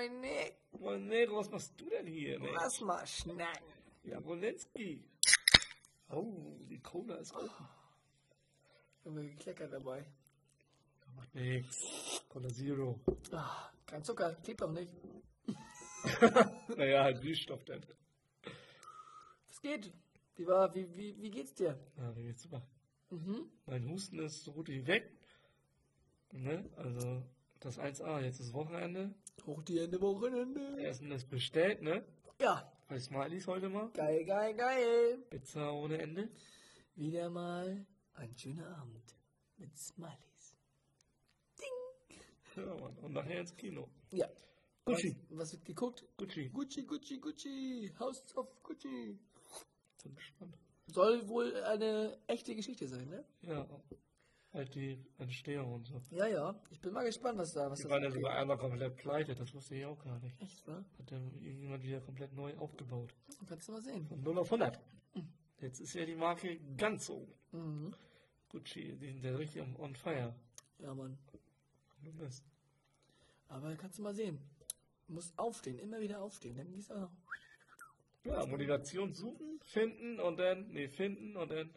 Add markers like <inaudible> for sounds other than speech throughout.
Moin Nick. Moin Nick, was machst du denn hier, Nick? Lass mal schnacken. Ja, Wolenski. Oh, die Cola ist offen. Haben wir gekleckert dabei. Macht nix. Cola Zero. Ah, kein Zucker, klebt doch nicht. <laughs> naja, halt Süßstoff denn. Es geht. Wie, war, wie, wie, wie geht's dir? Ja, mir geht's super. Mhm. Mein Husten ist so gut wie weg. Ne? Also, das 1A, jetzt ist Wochenende. Hoch die Hände, Wochenende. Essen ist bestellt, ne? Ja, Bei Smileys heute mal. geil, geil, geil. Pizza ohne Ende. Wieder mal ein schöner Abend mit Smileys. Ja, Mann. Und nachher ins Kino. Ja. Gucci. Was, was wird geguckt? Gucci. Gucci, Gucci, Gucci. House of Gucci. Bin gespannt. Soll wohl eine echte Geschichte sein, ne? Ja. Halt die Entstehung und so. Ja, ja. Ich bin mal gespannt, was da, was Die das waren ja sogar einmal komplett pleite, das wusste ich auch gar nicht. Echt, wa? Hat dann irgendjemand wieder komplett neu aufgebaut. Kannst du mal sehen. Von 0 auf 100. Jetzt ist ja die Marke ganz oben. Mhm. Gucci, die sind ja richtig on, fire. Ja, Mann. Du bist. Aber kannst du mal sehen. Du musst aufstehen, immer wieder aufstehen. Dann gehst du auch noch. Ja, Motivation suchen, finden und dann, nee, finden und dann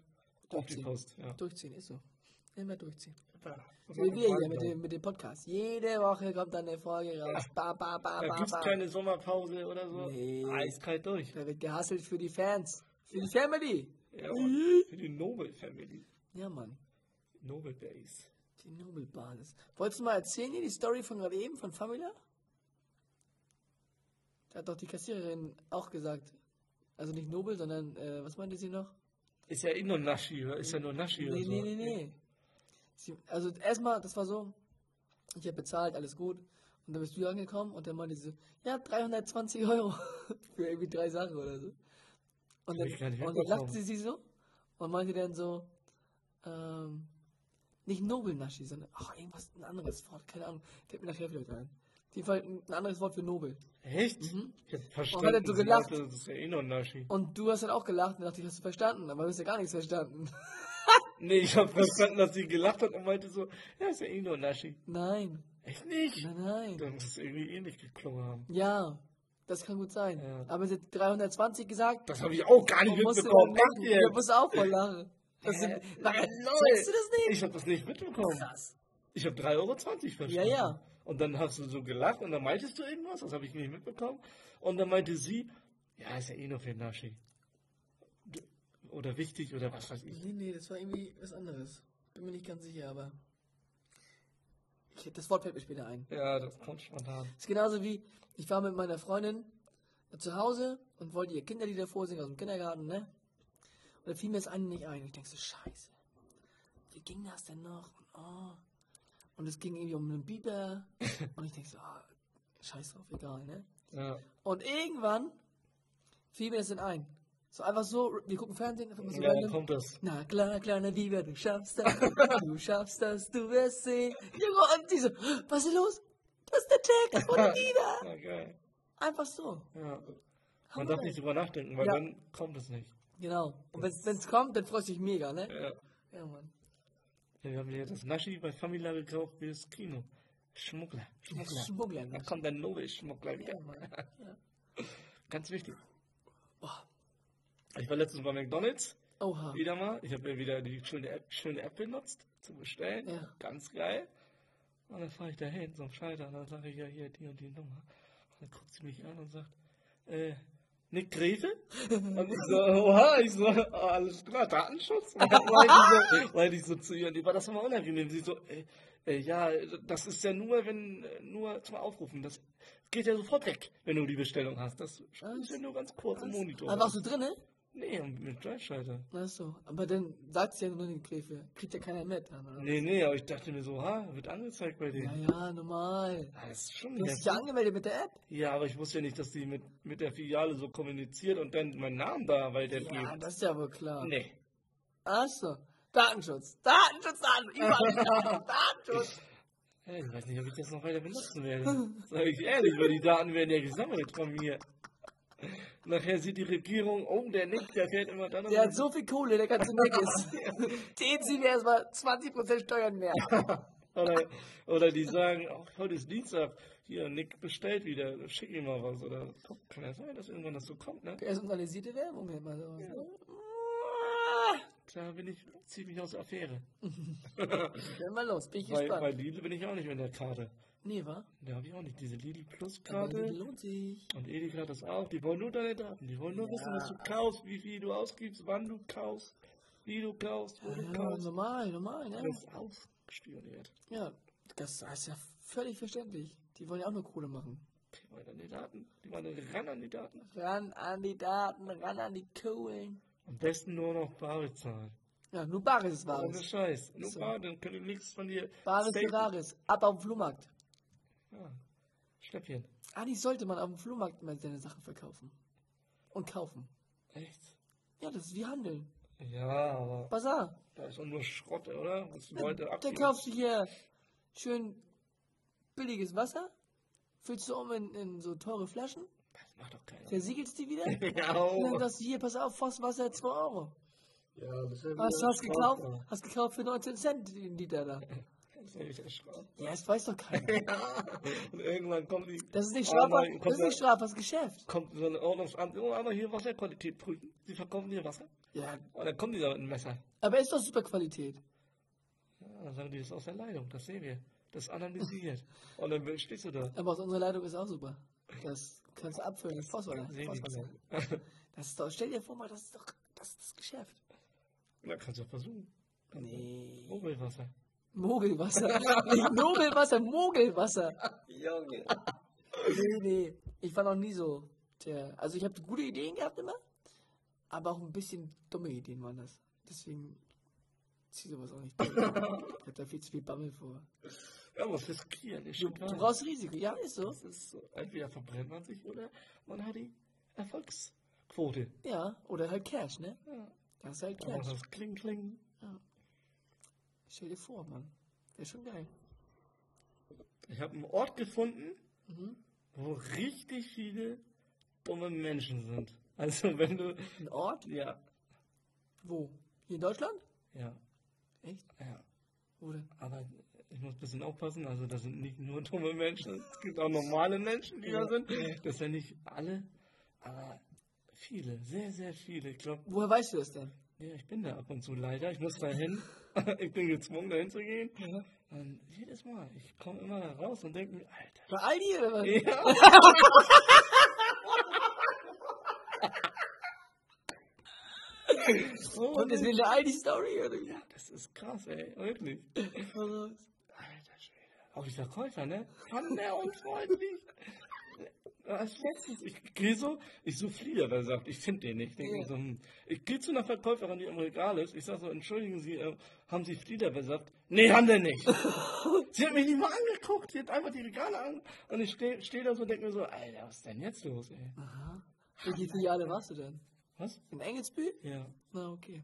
auf die. Post. Ja. Durchziehen, ist so. Immer durchziehen. Ja. So wie wir hier mit dem, mit dem Podcast. Jede Woche kommt dann eine Folge raus. Ba, ba, ba, Da gibt's ba. keine Sommerpause oder so. Nee. Eiskalt durch. Da wird gehasselt für die Fans. Für die Family. Ja, Mann. Für die Noble Family. Ja, Mann. Noble Days. Die Nobelbasis. Wolltest du mal erzählen hier die Story von gerade eben, von Famila? Da hat doch die Kassiererin auch gesagt. Also nicht Nobel, sondern, äh, was meinte sie noch? Ist ja eh nur Naschi, oder? Ist ja nur Naschi oder Nee, so. nee, nee, nee. Sie, also erstmal, das war so, ich habe bezahlt, alles gut. Und dann bist du angekommen und dann meinte sie, so, ja, 320 Euro <laughs> für irgendwie drei Sachen oder so. Und dann, und dann lachte sie so und meinte dann so, ähm, nicht Nobelnaschi, sondern, ach, irgendwas, ein anderes Wort, keine Ahnung, fällt mir nachher vielleicht ein. Auf jeden Fall ein anderes Wort für Nobel. Echt? Mhm. Ich hab Und verstanden. er so sie gelacht. Das ist ja eh nur Naschi. Und du hast dann auch gelacht und dachte, ich hast du verstanden, aber du hast ja gar nichts verstanden. <laughs> Nee, ich hab verstanden, dass sie gelacht hat und meinte so, ja, ist ja eh nur Naschi. Nein, Echt nicht? nein, nein. Dann muss es irgendwie ähnlich geklungen haben. Ja, das kann gut sein. Ja. Aber sie hat 320 gesagt. Das habe ich auch gar nicht mitbekommen. jetzt? Du musst auch voll lachen. Das sind, Lol. checkst du das nicht? Ich habe das nicht mitbekommen. Krass. Ich habe 3,20 Euro verstanden. Ja, ja. Und dann hast du so gelacht und dann meintest du irgendwas, das habe ich nicht mitbekommen. Und dann meinte sie, ja, ist ja eh nur für Naschi. Oder wichtig oder was weiß ich. Nee, nee, das war irgendwie was anderes. Bin mir nicht ganz sicher, aber. Ich, das Wort fällt mir später ein. Ja, das kommt spontan. Das ist genauso wie, ich war mit meiner Freundin zu Hause und wollte ihr Kinderlieder vorsingen aus dem Kindergarten, ne? Und da fiel mir das eine nicht ein. Und ich denke so, scheiße. Wie ging das denn noch? Und, oh. und es ging irgendwie um einen Biber. <laughs> und ich denke so, ah, scheiß drauf, egal, ne? Ja. Und irgendwann fiel mir das denn ein. So einfach so, wir gucken Fernsehen, einfach mal so Ja, dann kommt das. Na klar, kleiner Biber, du schaffst das, <laughs> du schaffst das, du wirst sehen. Junge, und diese, was ist los? Das ist der Text von dem Lieder. Ja, geil. Einfach so. Ja. Man darf nicht drüber nachdenken, weil Ja. dann kommt es nicht. Genau. Und wenn es kommt, dann freust du dich mega, ne? Ja. Ja, Mann. Ja, wir haben ja das Naschi bei Famila gekauft fürs Kino. Schmuggler. Schmuggler. Schmuggeln. Da kommt der Nobel-Schmuggler wieder. Ja, Mann. Ja. <laughs> Ganz wichtig. Ich war letztens bei McDonalds. Oha. Wieder mal. Ich habe ja wieder die schöne App, schöne App benutzt zum Bestellen. Ja. Ganz geil. Und dann fahre ich da hin zum Schalter und dann sage ich ja hier die und die Nummer. Und dann guckt sie mich an und sagt, äh, Nick Grete? <laughs> Und ich so, oha, ich so, oh, alles klar, Datenschutz? Und dann <laughs> meinte ich so, meinte ich so zu ihr, und war das immer unangenehm. Sie so, äh, äh, ja, das ist ja nur, wenn, nur zum Aufrufen. Das geht ja sofort weg, wenn du die Bestellung hast. Das ist ja nur ganz kurz im Monitor. Aber warst du drinne? Nee, mit Drive-Schalter. Ach so. Aber dann sagt sie ja nur den Kräfe. Kriegt ja keiner mit. Dann, oder? Nee, nee, aber ich dachte mir so, ha, wird angezeigt bei Ja, denen. ja, normal. Ah, Das ist schon Du hast dich ja angemeldet mit der App? Ja, aber ich wusste ja nicht, dass die mit, mit der Filiale so kommuniziert und dann meinen Namen da weitergibt. Ja, das ist ja wohl klar. Nee. Ach so. Datenschutz. Datenschutz, Datenschutz. Überall. <laughs> Datenschutz. Ja, ich weiß nicht, ob ich das noch weiter benutzen werde. Sag ich ehrlich, weil die Daten werden ja gesammelt von mir. <laughs> Nachher sieht die Regierung, oh, der Nick, der fährt immer dann. Der hat so viel Kohle, der kann zu Nickes. Den ziehen wir erstmal 20% Steuern mehr. Oder, oder die sagen, ach, heute ist Dienstag, hier, Nick bestellt wieder, schick ihm mal was. Oder guck, kann ja sein, dass irgendwann das so kommt, ne? Personalisierte Werbung man sowas. Ja. Da bin ich ziemlich aus der Affäre. <laughs> Dann mal los, bin ich Bei, gespannt. bei Lidl bin ich auch nicht mit der Karte. Nee, wa? Da habe ich auch nicht diese Lidl Plus Aber Karte. lohnt sich. Und Edeka hat das auch. Die wollen nur deine Daten. Die wollen nur wissen, Ja. was du kaufst, wie viel du ausgibst, wann du kaufst, wie du kaufst, wo du Ja, kaufst. normal, normal, ne? Alles ausspioniert. Ja, das ist ja völlig verständlich. Die wollen ja auch nur Kohle machen. Die wollen an die Daten. Die wollen ran an die Daten. Ran an die Daten, ran an die Kohlen. Am besten nur noch bar bezahlen. Ja, nur Bares ist Ohne Wahres. Scheiß. Nur So. bar, dann können nichts von dir. Bares Rares. Ab auf dem Flohmarkt. Schnäppchen. Eigentlich sollte man auf dem Flohmarkt mal seine Sachen verkaufen. Und kaufen. Echt? Ja, das ist wie Handeln. Ja, aber Bazar. da ist doch nur Schrott, oder? Was die Leute Da abgeben. kaufst du hier schön billiges Wasser, füllst du um in, in so teure Flaschen, Das macht doch keiner. versiegelst die wieder. <laughs> Ja, Und dann oh. sagst du hier, pass auf, Fasswasser 2 Euro. ja, das ist ja Hast, hast gekauft, hast gekauft für 19 Cent den Liter da. <laughs> Das ist ja. Ja, das weiß doch keiner. <laughs> Ja. Und irgendwann kommt die. Das ist nicht Oh strafbar, das ist nicht strafbar, das ist Geschäft. kommt so ein Ordnungsamt, oh, aber hier Wasserqualität prüfen. Sie verkaufen hier Wasser. Ja, Und dann kommen die da mit einem Messer. aber ist doch super Qualität. Ja, dann sagen die, das ist aus der Leitung, das sehen wir. Das ist analysiert. <laughs> Und dann stehst du da. Aber aus unserer Leitung ist auch super. Das kannst du abfüllen mit Phosphor. Die gleich. <laughs> Das ist doch, stell dir vor mal, das ist doch das, ist das Geschäft. Na, kannst du versuchen. Nee. Mogelwasser. Mogelwasser. Nicht Mogelwasser, Mogelwasser. Junge. Nee, nee. Ich war noch nie so. Tja, also ich habe gute Ideen gehabt immer, aber auch ein bisschen dumme Ideen waren das. Deswegen zieh sowas auch nicht durch. Ich hab da viel zu viel Bammel vor. Ja, was riskieren, ist Du, schon du klar. brauchst Risiko, ja, ist so. Das ist so. Entweder verbrennt man sich oder man hat die Erfolgsquote. Ja, oder halt Cash, ne? Ja. Das ist halt Aber Cash. das kling, kling. Stell dir vor, Mann. Wäre schon geil. Ich habe einen Ort gefunden, Mhm. wo richtig viele dumme Menschen sind. Also wenn du. Ein Ort? Ja. Wo? Hier in Deutschland? Ja. Echt? Ja. Wo denn? Aber ich muss ein bisschen aufpassen, also das sind nicht nur dumme Menschen, es gibt auch normale Menschen, die da Ja. sind. Das sind nicht alle, aber viele, sehr, sehr viele. Ich glaube, Woher weißt du das denn? ja, ich bin da ab und zu leider. Ich muss da hin. <laughs> ich bin gezwungen, da hinzugehen. Ja. Und jedes Mal, ich komme immer da raus und denke mir, Alter. Bei Aldi oder was? Ja. <laughs> oh, Und ist in der Aldi-Story oder wie? ja, das ist krass, ey, wirklich. Alter Schwede. Auch die Verkäufer, ne? Kann der unfreundlich. Als letztes, ich gehe so, ich so Flieder, wer sagt, ich finde den nicht. Ich, denk mir Ja. so, hm. ich gehe zu einer Verkäuferin, die im Regal ist. Ich sage so, entschuldigen Sie, äh, haben Sie Flieder besorgt? Nee, haben wir nicht. <laughs> sie hat mich nicht mal angeguckt, sie hat einfach die Regale an. Und ich stehe steh da so und denke mir so, Alter, was ist denn jetzt los, ey? aha. Welche Filiale warst du denn? Was? In Engelsbühl? Ja. Na, okay.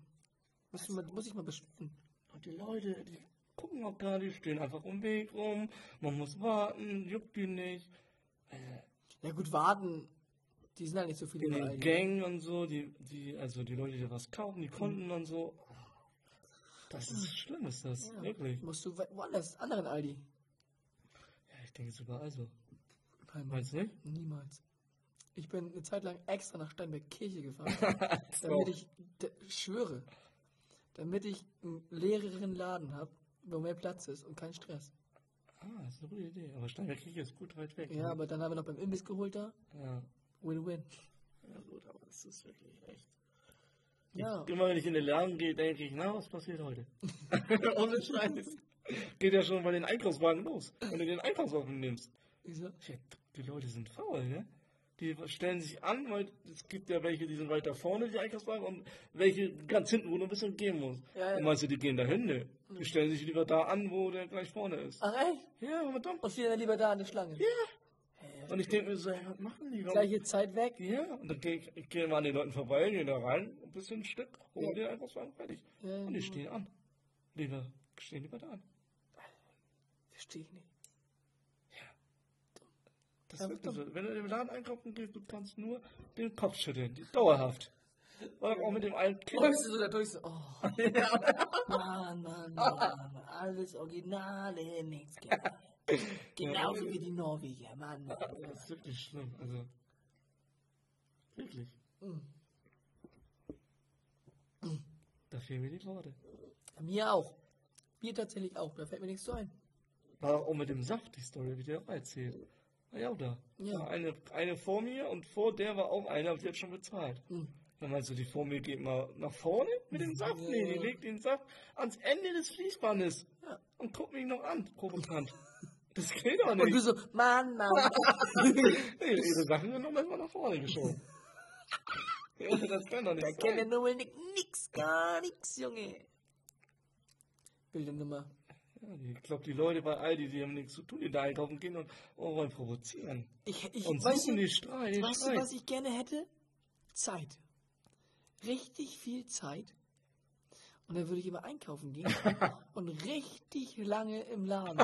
Muss ich mal, muss ich mal bestellen. Und die Leute, die gucken auch gar nicht, stehen einfach um den Weg rum. Man muss warten, juckt die nicht. Alter, Ja gut, warten. Die sind halt nicht so viele in den Aldi. Gängen und so, die, die, also die Leute, die was kaufen, die Kunden und so. Das ist schlimm, ist das, Ja. wirklich. Musst du woanders, anderen Aldi. Ja, ich denke, es überall so. Nein, Meinst du nicht? Niemals. Ich bin eine Zeit lang extra nach Steinberg-Kirche gefahren, <laughs> so. damit ich, schwöre, damit ich einen leereren Laden habe, wo mehr Platz ist und kein Stress. Ah, das ist eine gute Idee. Aber Steinberg Kirche ist gut weit weg. Ja, ne? aber dann haben wir noch beim Imbiss geholt da. ja. Win-win. ja, gut, aber das ist wirklich echt. Ja. Immer wenn ich in den Laden gehe, denke ich, na, was passiert heute? <laughs> Ohne Scheiß. Geht ja schon bei den Einkaufswagen los, wenn du den Einkaufswagen nimmst. Wieso? Die Leute sind faul, ne? Die stellen sich an, weil es gibt ja welche, die sind weiter vorne, die Einkaufswagen, und welche ganz hinten, wo du ein bisschen gehen musst. Ja, ja. Und meinst du, die gehen da hin? Ne? Die stellen sich lieber da an, wo der gleich vorne ist. Ach echt? Ja, aber dumm. Und stehen dann lieber da an der Schlange. Ja. Und ich denke mir so, hey, was machen die? Warum- Gleiche Zeit weg. Ja, und dann gehe ich, ich gehe mal an den Leuten vorbei, gehe da rein, ein bisschen ein Stück, hol Ja. den Einkaufswagen fertig. Ja, Und die stehen an. Lieber, stehen lieber da an. Verstehe ich nicht. Das Ja, ist wirklich so. Wenn du im Laden einkaufen gehst, du kannst nur den Kopf schütteln. Dauerhaft. Oder auch mit dem alten Kind. Drückst du so da durch so, oh. <laughs> Mann, Mann, Mann. alles Originale, nichts. Genauso wie die Norweger, Mann. Das ist wirklich schlimm. Also. Wirklich. Mhm. Da fehlen mir die Worte. Mir auch. Mir tatsächlich auch, da fällt mir nichts zu ein. War auch mit dem Saft, die Story, wie der auch erzählt. Ja auch da. Ja. Eine, eine vor mir und vor der war auch eine, aber die hat schon bezahlt. Mhm. Dann meinst du, die vor mir geht mal nach vorne mit dem Saft? Ja. Nee, die legt den Saft ans Ende des Fließbandes Ja. und guckt mich noch an, provokant. Das geht doch Und du nicht. so, Mann, Mann. <laughs> Nee, ihre Sachen sind nochmal nach vorne geschoben. <laughs> ja, das kann doch Da nicht kennt der sein. Nummer nix, gar nix, Junge. Wilde Nummer. Ich glaube, die Leute bei Aldi, die haben nichts zu tun, die da einkaufen gehen und oh, wollen provozieren. Ich, ich, Und weißt du, die Streit. Weißt du, Streit. was ich gerne hätte? Zeit. Richtig viel Zeit. Und dann würde ich immer einkaufen gehen <laughs> und richtig lange im Laden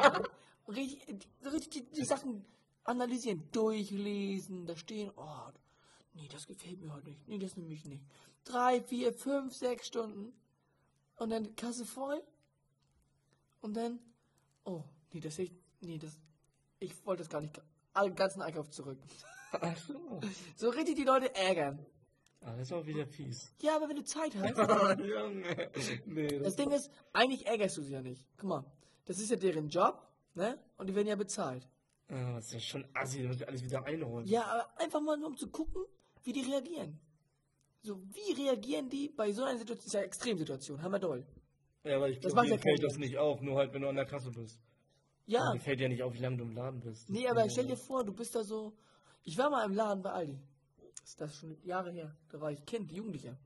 richtig, richtig die, die Sachen analysieren, durchlesen, da stehen, oh, nee, das gefällt mir heute nicht, nee, das nehme ich nicht. Drei, vier, fünf, sechs Stunden und dann Kasse voll und dann, oh, nee, das ich, nee, das, ich wollte das gar nicht, alle ganzen Einkauf zurück. Ach so. <laughs> So richtig die Leute ärgern. Ah, das ist auch wieder fies. Ja, aber wenn du Zeit hast, <laughs> Junge. Nee, das Ding ist, eigentlich ärgerst du sie ja nicht. Guck mal, das ist ja deren Job, ne? Und die werden ja bezahlt. Ah, das ist ja schon assi, da muss ich alles wieder einholen. Ja, aber einfach mal nur um zu gucken, wie die reagieren. So, wie reagieren die bei so einer Situation? Das ist ja Extremsituation, hammer doll. Ja, aber ich Das glaube, macht dir ja fällt das nicht auf, nur halt, wenn du an der Kasse bist. Ja, Mir fällt ja nicht auf, wie lange du im Laden bist. nee, aber stell dir vor, du bist da so. Ich war mal im Laden bei Aldi. Das ist das schon Jahre her. Da war ich Kind, Jugendlicher.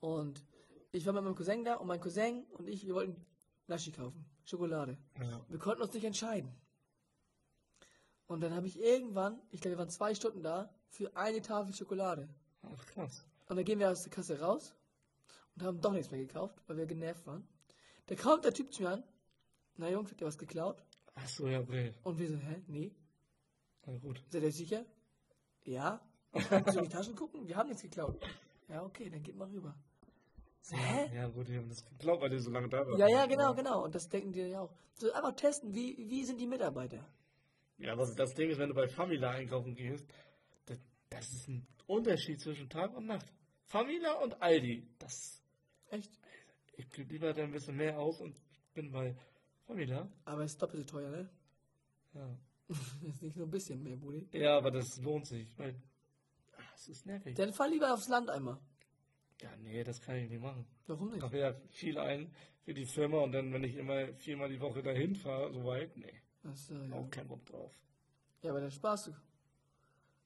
Und ich war mit meinem Cousin da und mein Cousin und ich, wir wollten Naschi kaufen. Schokolade. Ja. Wir konnten uns nicht entscheiden. Und dann habe ich irgendwann, ich glaube, wir waren zwei Stunden da, für eine Tafel Schokolade. Ach, krass. Und dann gehen wir aus der Kasse raus und haben doch nichts mehr gekauft, weil wir genervt waren. Da kommt der Typ zu mir an. Na Jungs, habt ihr was geklaut? Ach so, ja, okay. Und wir so, hä? Nee. Na gut. Seid ihr sicher? Ja. <laughs> Soll ich in die Taschen gucken? Wir haben nichts geklaut. Ja, okay, dann geht mal rüber. So, hä? Ja, gut, die haben das geglaubt, weil die so lange da waren. Ja, ja, genau, genau. Und das denken die ja auch. So, einfach testen, wie, wie sind die Mitarbeiter? Ja, aber das Ding ist, wenn du bei Famila einkaufen gehst, das, das ist ein Unterschied zwischen Tag und Nacht. Famila und Aldi, das, Echt? ich gebe lieber da ein bisschen mehr aus und bin bei Famila. Aber es ist doppelt so teuer, ne? Ja. Das <laughs> ist nicht nur ein bisschen mehr, Brudi. ja, aber das lohnt sich, weil, ah, es ist nervig. Dann fahr lieber aufs Land einmal. Ja, nee, das kann ich nicht machen. Warum Ich nicht? mache ja viel ein für die Firma und dann, wenn ich immer viermal die Woche dahin fahre, so weit, nee, Achso, ja. auch kein Bock drauf. Ja, aber dann sparst du.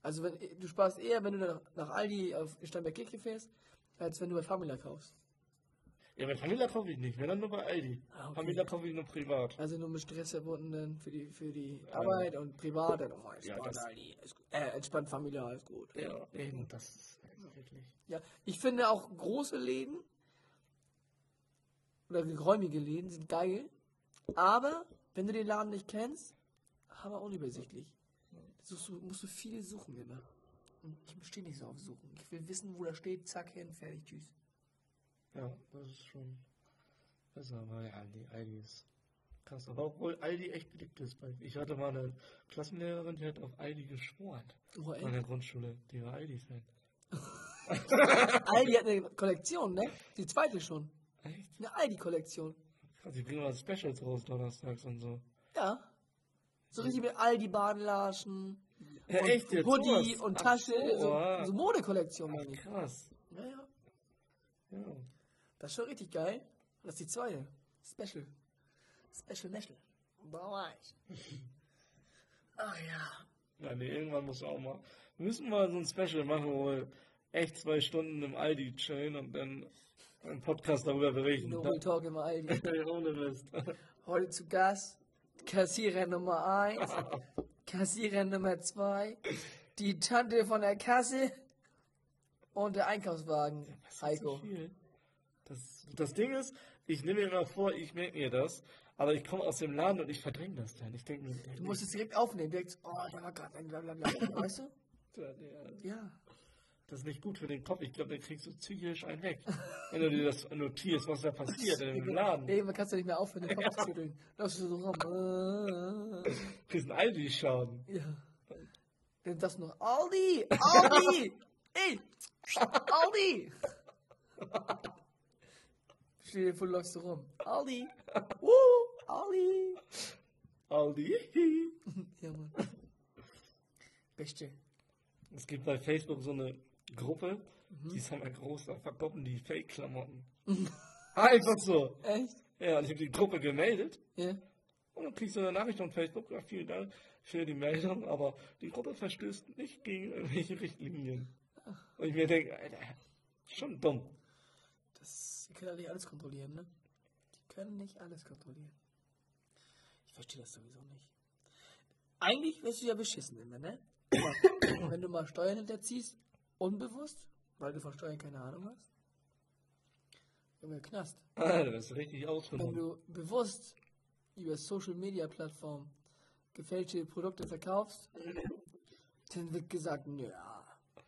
Also wenn du sparst eher, wenn du nach, nach Aldi auf Steinberg-Kirche fährst, als wenn du bei Famila kaufst. Ja, bei Famila kaufe ich nicht, wenn dann nur bei Aldi. Ah, okay. Famila kaufe ich nur privat. Also nur mit Stress verbunden dann für die für die Arbeit und privat dann Ja, entspannt das- Aldi, ist gut. Äh, entspannt Famila, ist gut. Ja, eben, das ist wirklich. Ja, ich finde auch große Läden oder geräumige Läden sind geil, aber wenn du den Laden nicht kennst, aber unübersichtlich. Suchst du, musst du viel suchen immer. Und ich stehe nicht so auf Suchen. Ich will wissen, wo da steht, zack, hin, fertig, tschüss. Ja, das ist schon besser, ja, die Aldi ist krass. Aber obwohl Aldi echt beliebt ist. Weil Ich hatte mal eine Klassenlehrerin, die hat auf Aldi geschworen. Oh, An ey. der Grundschule. Die war Aldi-Fan. <laughs> Aldi hat eine Kollektion, ne? Die zweite schon. Echt? Eine Aldi-Kollektion. Krass, die bringen mal Specials raus donnerstags und so. Ja. So richtig mit Aldi-Badelatschen. Ja, und echt jetzt? Hoodie und Ach Tasche. so, So, ah. so Modekollektion, meine ich. Krass. Ja, ja. Ja. Das ist schon richtig geil. Und das ist die zweite. Special. Special Metal. Bauweich. Ach <laughs> ja. Ja, nee, irgendwann muss auch mal. Wir müssen mal so ein Special machen, wo wir echt zwei Stunden im Aldi chillen und dann einen Podcast darüber berichten. No Real Talk im Aldi. <laughs> Ohne Mist. <laughs> Heute zu Gast Kassierer Nummer 1, Kassierer Nummer 2, die Tante von der Kasse und der Einkaufswagen. Ist Heiko. viel. Das, das Ding ist, ich nehme mir immer vor, ich merke mir das, aber ich komme aus dem Laden und ich verdränge das dann. Ich denke Du musst es direkt aufnehmen. Direkt, oh, da war gerade ein Blablabla. <laughs> Weißt du? ja, Ja. Das ist nicht gut für den Kopf. Ich glaube, da kriegst du psychisch einen weg. Wenn du dir das notierst, was da passiert in dem Laden. <laughs> Nee, man kann ja nicht mehr aufhören, den Kopf zu schütteln. Läufst du so rum. <laughs> Kriegst einen Aldi-Schaden. Ja. Dann sagst du noch, Aldi! Aldi! Ey! Aldi! Stell dir vor, du läufst rum. Aldi! <laughs> Woo! Aldi! Aldi. <laughs> Ja, Mann. Beste. Es gibt bei Facebook so eine Gruppe, die ist halt groß, da verkoppen die Fake-Klamotten. <laughs> Einfach so. Echt? Ja, und ich habe die Gruppe gemeldet. Ja. Und dann kriegst du eine Nachricht von Facebook, ja, vielen Dank für die Meldung, aber die Gruppe verstößt nicht gegen irgendwelche Richtlinien. Und ich mir denke, Alter, schon dumm. Das, die können ja nicht alles kontrollieren, ne? Die können nicht alles kontrollieren. Ich verstehe das sowieso nicht. Eigentlich wirst du ja beschissen immer, ne? Wenn du mal Steuern hinterziehst, unbewusst, weil du von Steuern keine Ahnung hast, Junge, Knast. Alter, das ist richtig Wenn ausgenommen. du bewusst über Social Media Plattformen gefälschte Produkte verkaufst, dann wird gesagt, ja,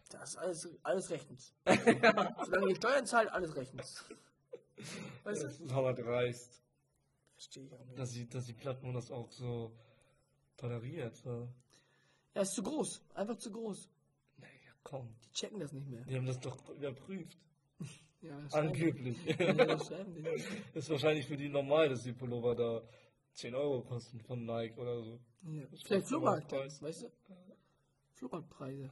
das ist alles, alles rechtens. <laughs> Solange die Steuern zahlt, alles rechtens. Weißt Das du? ist aber dreist, Verstehe ich auch nicht. dass die, dass die Plattform das auch so toleriert. So. Ja, ist zu groß. Einfach zu groß. Naja, komm. Die checken das nicht mehr. Die haben das doch überprüft. <laughs> Ja, wahrscheinlich. Angeblich. Ja, <laughs> ist wahrscheinlich für die normal, dass die Pullover da 10 Euro kosten von Nike oder so. Ja. Das Vielleicht Flohmarkt, weißt du? Flohmarktpreise.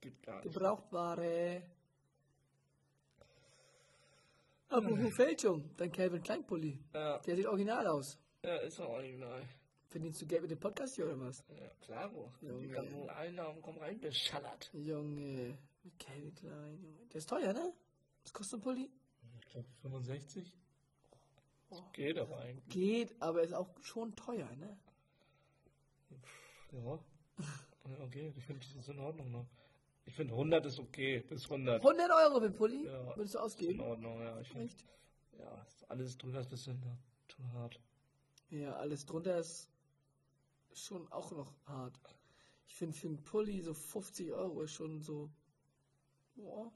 Gibt gar nicht. Gebrauchtware. Apropos Fälschung, dein Calvin Klein Pulli. Ja, Der sieht original aus. ja, ist auch original. Verdienst du Geld mit dem Podcast hier oder was? Ja, klar, wo. Die ganzen Einnahmen kommen reingeschallert. Junge, mit Calvin Klein, Junge. Der ist teuer, ne? Was kostet ein Pulli? Ich glaube 65. Oh. Geht aber eigentlich. Geht, aber ist auch schon teuer, ne? Ja. <laughs> Ja, okay, ich finde, das ist in Ordnung noch. Ich finde 100 ist okay, bis 100. 100 Euro für den Pulli? Ja. Würdest du Ist in ausgeben? Ordnung, ja. Ich finde, Echt? ja, alles drüber ist ein bisschen zu hart. Ja, alles drunter ist schon auch noch hart. Ich finde für einen Pulli so 50 Euro ist schon so. Boah.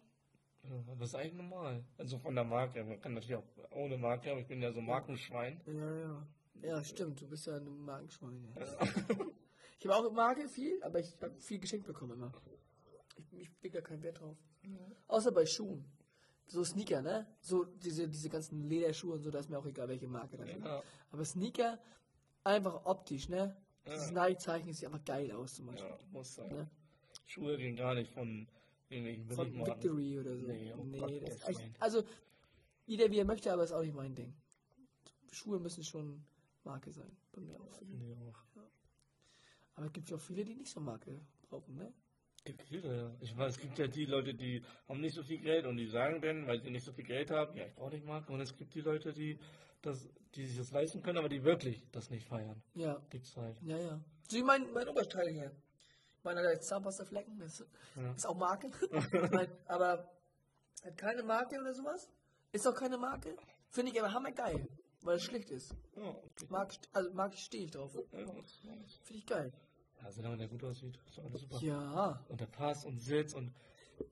Ja, das ist eigentlich normal. Also von der Marke. Man kann natürlich auch ohne Marke, aber ich bin ja so Markenschwein. Ja, ja. Ja, stimmt. Du bist ja ein Magenschwein. Ja. <laughs> ich habe auch Marke viel, aber ich habe viel geschenkt bekommen immer. Ich, ich leg da keinen Wert drauf. Außer bei Schuhen. So Sneaker, ne? So diese, diese ganzen Lederschuhe und so, da ist mir auch egal, welche Marke das ist. Ja, Aber Sneaker, einfach optisch, ne? Dieses Ja. Nike-Zeichen sieht einfach geil aus zum Beispiel. ja, muss sein. Ne? Schuhe gehen gar nicht von irgendwelchen Von. Victory oder so. Nee, oh Nee, Gott, das das ist echt, also jeder wie er möchte, aber ist auch nicht mein Ding. Schuhe müssen schon Marke sein. Bei mir auch. Auch. Aber es gibt ja auch viele, die nicht so Marke brauchen, ne? Gibt viele, ja. Ich weiß, es gibt ja die Leute, die haben nicht so viel Geld und die sagen dann, weil sie nicht so viel Geld haben, ja, ich brauche nicht Marke. Und es gibt die Leute, die das, die sich das leisten können, aber die wirklich das nicht feiern. Ja, Gibt's halt. ja, ja. So wie mein, mein Oberteil hier. Meiner hat Zahnpastaflecken, das Ja. ist auch Marke. Nein, aber hat keine Marke oder sowas. Ist auch keine Marke. Finde ich aber hammergeil, weil es schlicht ist. Ja, okay. Marke, also Marke stehe ich drauf. Ja, ist. Finde ich geil. Ja, solange der gut aussieht, ist doch alles super. Ja. Und der Pass und Sitz und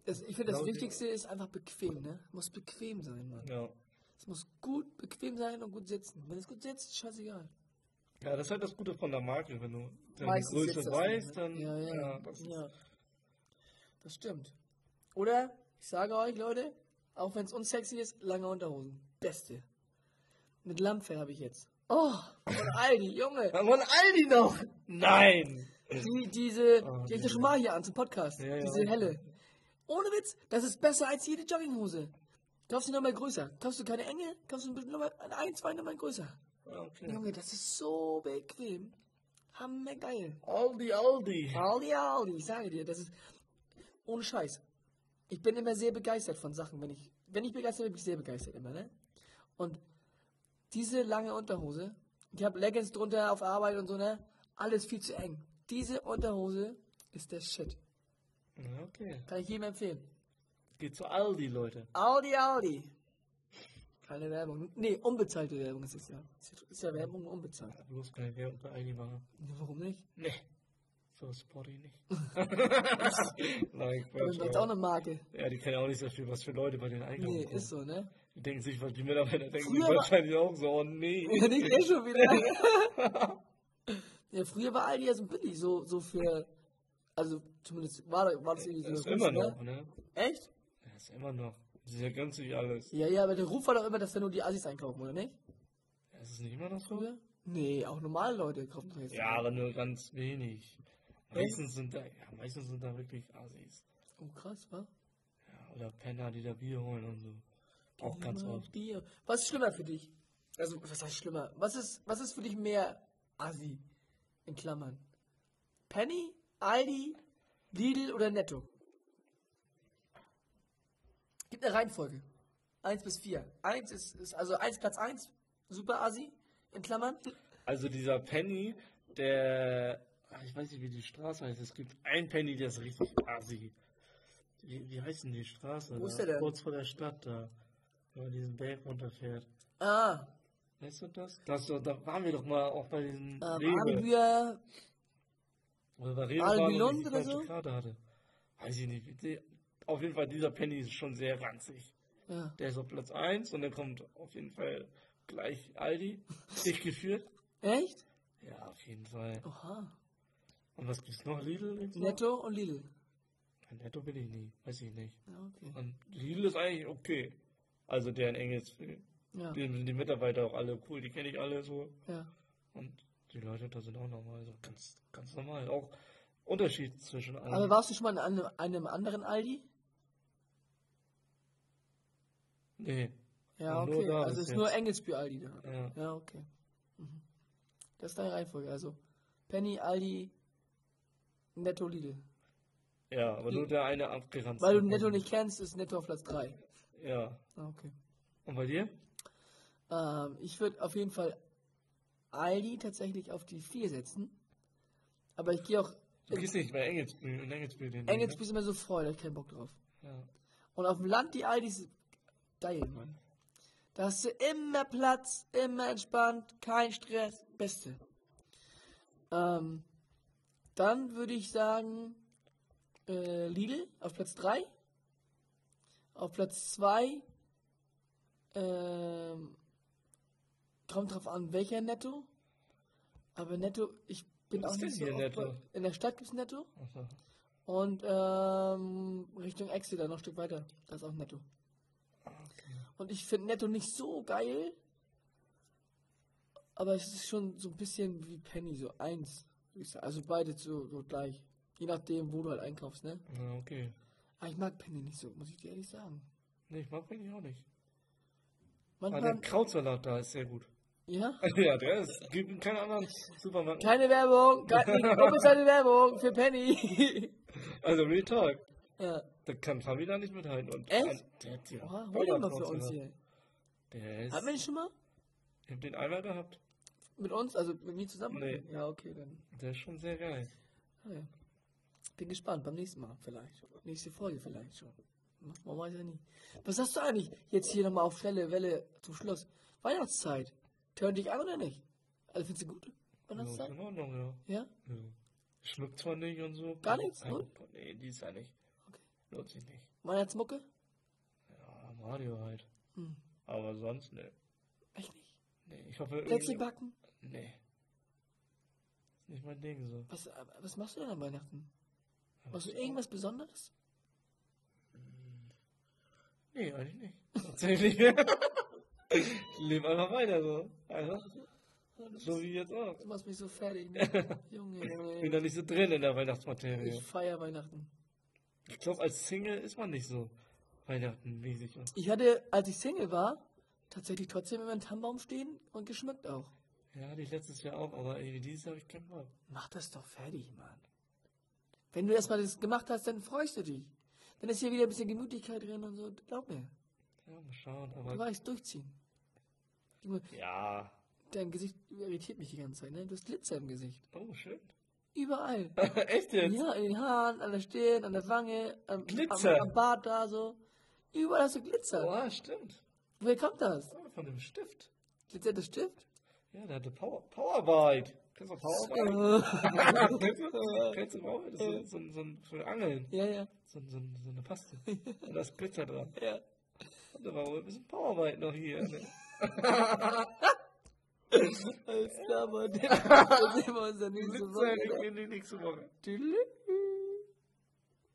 Das, ich finde, das Wichtigste ist einfach bequem, ne? Muss bequem sein, Mann. ja. Es muss gut bequem sein und gut sitzen. Wenn es gut sitzt, scheißegal. Ja, das ist halt das Gute von der Marke, wenn du deine Größe sitzt weißt, nicht, dann ne? Ja, ja. das ja. Das stimmt. Oder, ich sage euch, Leute, auch wenn es unsexy ist, lange Unterhosen. Beste. Mit Lammfell habe ich jetzt. Oh, von Aldi, Junge. Ja, von Aldi noch! Nein! Die, diese, Oh, die ich ja schon mal hier an zum Podcast. Ja, ja. diese helle. Ohne Witz, das ist besser als jede Jogginghose. Kaufst du nochmal größer. Kaufst du keine enge, kaufst du nochmal ein, zwei nochmal größer. Ja, Okay. Junge, das ist so bequem. Hammergeil. Aldi, Aldi. Aldi, Aldi, ich sage dir, das ist ohne Scheiß. Ich bin immer sehr begeistert von Sachen, wenn ich, wenn ich begeistert bin, bin ich sehr begeistert immer, ne? Und diese lange Unterhose, ich habe Leggings drunter auf Arbeit und so, ne? Alles viel zu eng. Diese Unterhose ist der Shit. Ja, okay. Kann ich jedem empfehlen. Geht zu Aldi, Leute. Aldi, Aldi. Keine Werbung. Nee, unbezahlte Werbung ist es ja. Ist ja Werbung unbezahlt. Bloß keine Werbung bei Aldi machen. Warum nicht? Nee. So Spotty nicht. <laughs> Nein, Das Quatsch. ist auch eine Marke. Ja, die kennen auch nicht so viel, was für Leute bei den einkaufen Nee, kommen. ist so, ne? Die denken sich, was die Mitarbeiter denken Früher wahrscheinlich auch so, oh nee. Ja, nicht eh schon wieder. <laughs> <laughs> ja, früher war Aldi ja so billig, so, so für, also zumindest war, war das irgendwie so. Das ist immer Ruf, noch, ne? Echt? Das ist immer noch. Das ist ja günstig alles. Ja, ja, aber der Ruf war doch immer, dass da nur die Assis einkaufen, oder nicht? Ist es nicht immer noch so? Früher? Nee, auch normale Leute kaufen doch jetzt. Ja, aber nur ganz wenig. Meistens sind da, ja, meistens sind da wirklich Assis. Oh, krass, wa? Ja, oder Penner, die da Bier holen und so. Auch ganz oft. Bier. Was ist schlimmer für dich? Also, was heißt schlimmer? Was ist, was ist für dich mehr Assi? In Klammern. Penny, Aldi, Lidl oder Netto? Gibt eine Reihenfolge. Eins bis vier. Eins ist, ist also eins Platz eins, super Assi, in Klammern. Also dieser Penny, der, ich weiß nicht, wie die Straße heißt. Es gibt einen Penny, der ist richtig assi. Wie, wie heißt denn die Straße? Wo ist der denn? Kurz vor der Stadt da. Wenn man diesen Berg runterfährt. Ah, Weißt du das? das da waren wir doch mal auch bei ähm, Rewe. Albier, Oder bei Rewe Albi waren, oder so? Karte hatte. Weiß ich nicht. Die, auf jeden Fall, dieser Penny ist schon sehr ranzig. ja. Der ist auf Platz 1 und dann kommt auf jeden Fall gleich Aldi. Dich geführt. Echt? Ja, auf jeden Fall. Oha. Und was gibt's noch? Lidl? Netto und Lidl. Netto bin ich nie. Weiß ich nicht. Ja, okay. Und Lidl ist eigentlich okay. Also der in Engelsville. Ja, Die sind die Mitarbeiter auch alle cool. Die kenne ich alle so. ja. Und die Leute da sind auch normal. So ganz, ganz normal. Auch Unterschied zwischen allen. Aber warst du schon mal in einem, anderen Aldi? nee. Ja, okay. da also bis ist nur jetzt. Engelsbühr Aldi da. Ja. Ja, okay. Mhm. Das ist deine Reihenfolge. Also Penny, Aldi, Netto, Lidl. Ja, aber nur der eine abgerannt. Weil du Netto nicht kennst, ist Netto auf Platz 3. Ja. Okay. Und bei dir? Ähm, ich würde auf jeden Fall Aldi tatsächlich auf die 4 setzen. Aber ich gehe auch. Du gehst nicht bei Engelsbühl. In Engelsbühl den Engelsbühr ist immer so voll, da hab ich keinen Bock drauf. Ja. Und auf dem Land die Aldis, geil, Mann. Da hast du immer Platz, immer entspannt, kein Stress, beste. Ähm, dann würde ich sagen, äh, Lidl auf Platz 3. Auf Platz 2, ähm, kommt drauf an, welcher Netto. Aber Netto, ich bin Was auch nicht so hier Netto? bei- In der Stadt gibt's Netto. Achso. Und ähm, Richtung Exeter noch ein Stück weiter. Da ist auch Netto. Und ich finde Netto nicht so geil. Aber es ist schon so ein bisschen wie Penny, so eins. Also beide so, so gleich. Je nachdem, wo du halt einkaufst, ne? Ja, okay. Aber ich mag Penny nicht so, muss ich dir ehrlich sagen. Nee, ich mag Penny auch nicht. Aber der Manchmal, Krautsalat da ist sehr gut. Ja? <laughs> ja, der ist, gibt in keinen anderen Supermarkt. Keine Werbung, keine <laughs> unbezahlte Werbung für Penny. <laughs> Also Real Talk. ja. Da kann Fabi da nicht mithalten. Und Echt? Der hat ja Oha, hol den mal für uns hier. Der ist, Hatten wir den schon mal? ich hab den einmal gehabt. Mit uns? Also mit mir zusammen? Nee. Ja, okay, dann. Der ist schon sehr geil. Ah, ja. Bin gespannt, beim nächsten Mal vielleicht. Nächste Folge vielleicht schon. Man weiß ja nie. Was sagst du eigentlich jetzt hier nochmal auf Fälle, Welle zum Schluss? Weihnachtszeit. Tönt dich an oder nicht? Also findest du gut? Ja, Weihnachtszeit? in Ordnung, ja. Ja? ja. Schmückt zwar nicht und so. Gar nichts, Ein- null? Nee, die ist ja nicht. Okay. Lohnt sich nicht. Weihnachtsmucke? Ja, Radio halt. Hm. Aber sonst, ne. Echt nicht. Nee, ich hoffe. Irgendwie- backen? Nee. Ist nicht mein Ding so. Was, äh, was machst du denn an Weihnachten? Machst du irgendwas Besonderes? Nee, eigentlich nicht. <laughs> Tatsächlich. <laughs> ich lebe einfach weiter so. Einfach so wie jetzt auch. Du machst mich so fertig, ne? <laughs> Junge, Ich bin da nicht so drin in der Weihnachtsmaterie. Ich feier Weihnachten. Ich glaube, als Single ist man nicht so Weihnachten-mäßig. Ich hatte, als ich Single war, tatsächlich trotzdem immer einen Tannenbaum stehen und geschmückt auch. Ja, hatte ich letztes Jahr auch, aber irgendwie dieses Jahr habe ich keinen Bock. Mach das doch fertig, Mann. Wenn du erstmal das gemacht hast, dann freust du dich. Dann ist hier wieder ein bisschen Gemütlichkeit drin und so. Glaub mir. Ja, mal schauen, Du aber. weißt, durchziehen. Junge, Ja. Dein Gesicht irritiert mich die ganze Zeit, ne? Du hast Glitzer im Gesicht. Oh, schön. Überall. <laughs> Echt jetzt? Ja, in den Haaren, an der Stirn, an der Wange, am, Glitzer? am, am Bart da so. Überall hast du Glitzer. Oh, stimmt. Woher kommt das? Oh, von dem Stift. Glitzert das Stift? Ja, der hatte Power, Powerbyte. Kennst du Powerarbeit? <laughs> Kennst du? Kennst du Powerarbeit? Das ist so, so, so ein für Angeln. Ja, ja. So, so, so eine Paste. Und da ist Blitzer dran. Ja. War wohl ein bisschen Powerarbeit noch hier. Ne? Alles klar, Mann. <laughs> Dann sehen wir uns dann nächste Woche. in die nächste Woche.